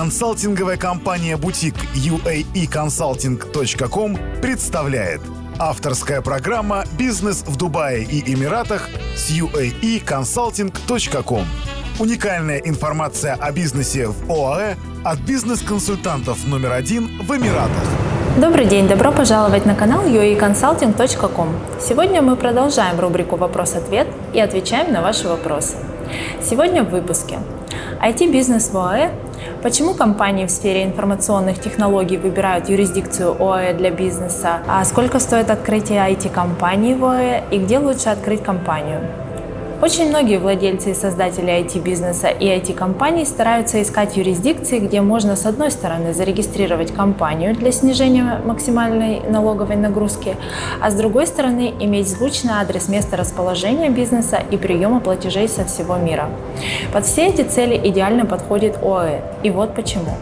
Консалтинговая компания «Бутик» uaeconsulting.com представляет Авторская программа «Бизнес в Дубае и Эмиратах» с uaeconsulting.com Уникальная информация о бизнесе в ОАЭ от бизнес-консультантов номер один в Эмиратах. Добрый день, добро пожаловать на канал uaeconsulting.com. Сегодня мы продолжаем рубрику «Вопрос-ответ» и отвечаем на ваши вопросы. Сегодня в выпуске IT-бизнес в ОАЭ Почему компании в сфере информационных технологий выбирают юрисдикцию ОАЭ для бизнеса? А сколько стоит открытие IT-компании в ОАЭ и где лучше открыть компанию? Очень многие владельцы и создатели IT-бизнеса и IT-компаний стараются искать юрисдикции, где можно с одной стороны зарегистрировать компанию для снижения максимальной налоговой нагрузки, а с другой стороны иметь звучный адрес места расположения бизнеса и приема платежей со всего мира. Под все эти цели идеально подходит ОАЭ. И вот почему.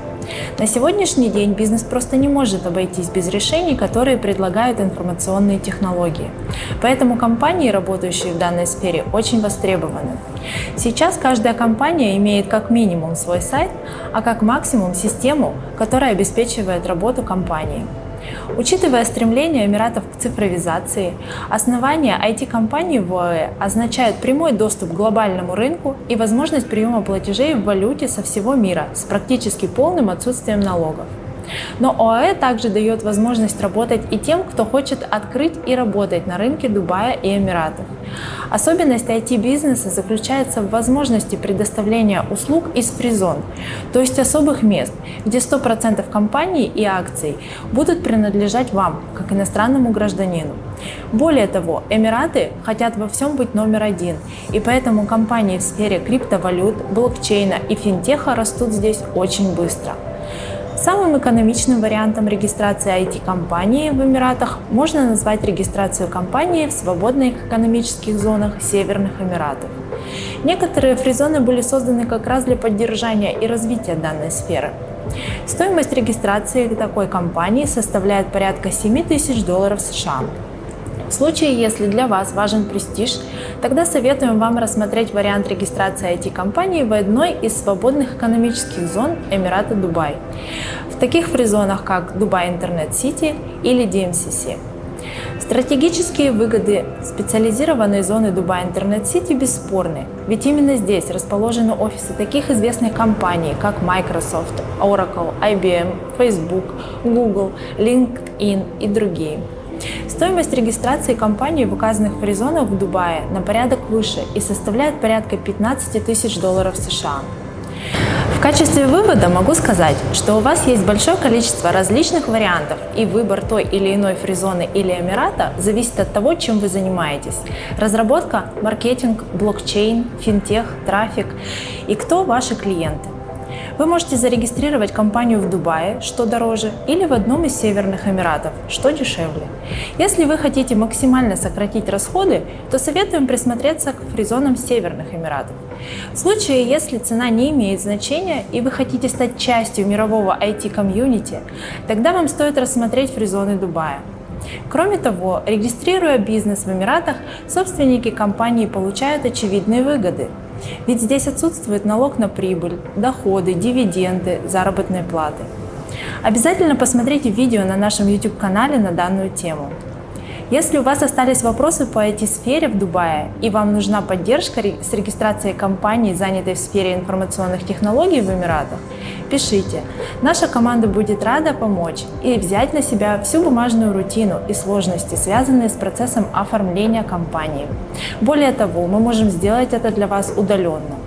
На сегодняшний день бизнес просто не может обойтись без решений, которые предлагают информационные технологии. Поэтому компании, работающие в данной сфере, очень востребованы. Сейчас каждая компания имеет как минимум свой сайт, а как максимум систему, которая обеспечивает работу компании. Учитывая стремление Эмиратов к цифровизации, основание IT-компаний в ОАЭ означает прямой доступ к глобальному рынку и возможность приема платежей в валюте со всего мира с практически полным отсутствием налогов. Но ОАЭ также дает возможность работать и тем, кто хочет открыть и работать на рынке Дубая и Эмиратов. Особенность IT-бизнеса заключается в возможности предоставления услуг из фризон, то есть особых мест, где 100% компаний и акций будут принадлежать вам, как иностранному гражданину. Более того, Эмираты хотят во всем быть номер один, и поэтому компании в сфере криптовалют, блокчейна и финтеха растут здесь очень быстро. Самым экономичным вариантом регистрации IT-компании в Эмиратах можно назвать регистрацию компании в свободных экономических зонах Северных Эмиратов. Некоторые фризоны были созданы как раз для поддержания и развития данной сферы. Стоимость регистрации такой компании составляет порядка 7 тысяч долларов США. В случае, если для вас важен престиж, тогда советуем вам рассмотреть вариант регистрации IT-компании в одной из свободных экономических зон Эмирата Дубай. В таких фризонах, как Дубай Интернет Сити или DMCC. Стратегические выгоды специализированной зоны Дубай Интернет Сити бесспорны, ведь именно здесь расположены офисы таких известных компаний, как Microsoft, Oracle, IBM, Facebook, Google, LinkedIn и другие. Стоимость регистрации компании в указанных фризонах в Дубае на порядок выше и составляет порядка 15 тысяч долларов США. В качестве вывода могу сказать, что у вас есть большое количество различных вариантов, и выбор той или иной фризоны или Эмирата зависит от того, чем вы занимаетесь. Разработка, маркетинг, блокчейн, финтех, трафик и кто ваши клиенты. Вы можете зарегистрировать компанию в Дубае, что дороже, или в одном из Северных Эмиратов, что дешевле. Если вы хотите максимально сократить расходы, то советуем присмотреться к фризонам Северных Эмиратов. В случае, если цена не имеет значения и вы хотите стать частью мирового IT-комьюнити, тогда вам стоит рассмотреть фризоны Дубая. Кроме того, регистрируя бизнес в Эмиратах, собственники компании получают очевидные выгоды – ведь здесь отсутствует налог на прибыль, доходы, дивиденды, заработные платы. Обязательно посмотрите видео на нашем YouTube-канале на данную тему. Если у вас остались вопросы по IT-сфере в Дубае и вам нужна поддержка с регистрацией компании, занятой в сфере информационных технологий в Эмиратах, пишите. Наша команда будет рада помочь и взять на себя всю бумажную рутину и сложности, связанные с процессом оформления компании. Более того, мы можем сделать это для вас удаленно.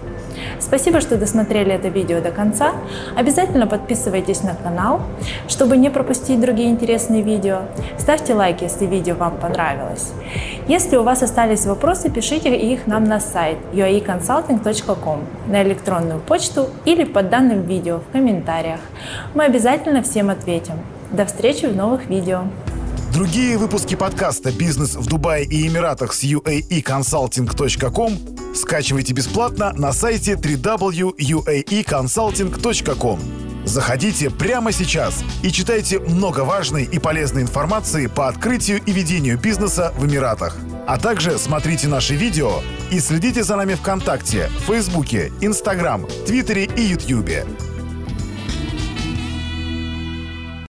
Спасибо, что досмотрели это видео до конца. Обязательно подписывайтесь на канал, чтобы не пропустить другие интересные видео. Ставьте лайк, если видео вам понравилось. Если у вас остались вопросы, пишите их нам на сайт uaeconsulting.com, на электронную почту или под данным видео в комментариях. Мы обязательно всем ответим. До встречи в новых видео. Другие выпуски подкаста «Бизнес в Дубае и Эмиратах» с uaeconsulting.com скачивайте бесплатно на сайте www.uaeconsulting.com. Заходите прямо сейчас и читайте много важной и полезной информации по открытию и ведению бизнеса в Эмиратах. А также смотрите наши видео и следите за нами ВКонтакте, Фейсбуке, Инстаграм, Твиттере и Ютьюбе.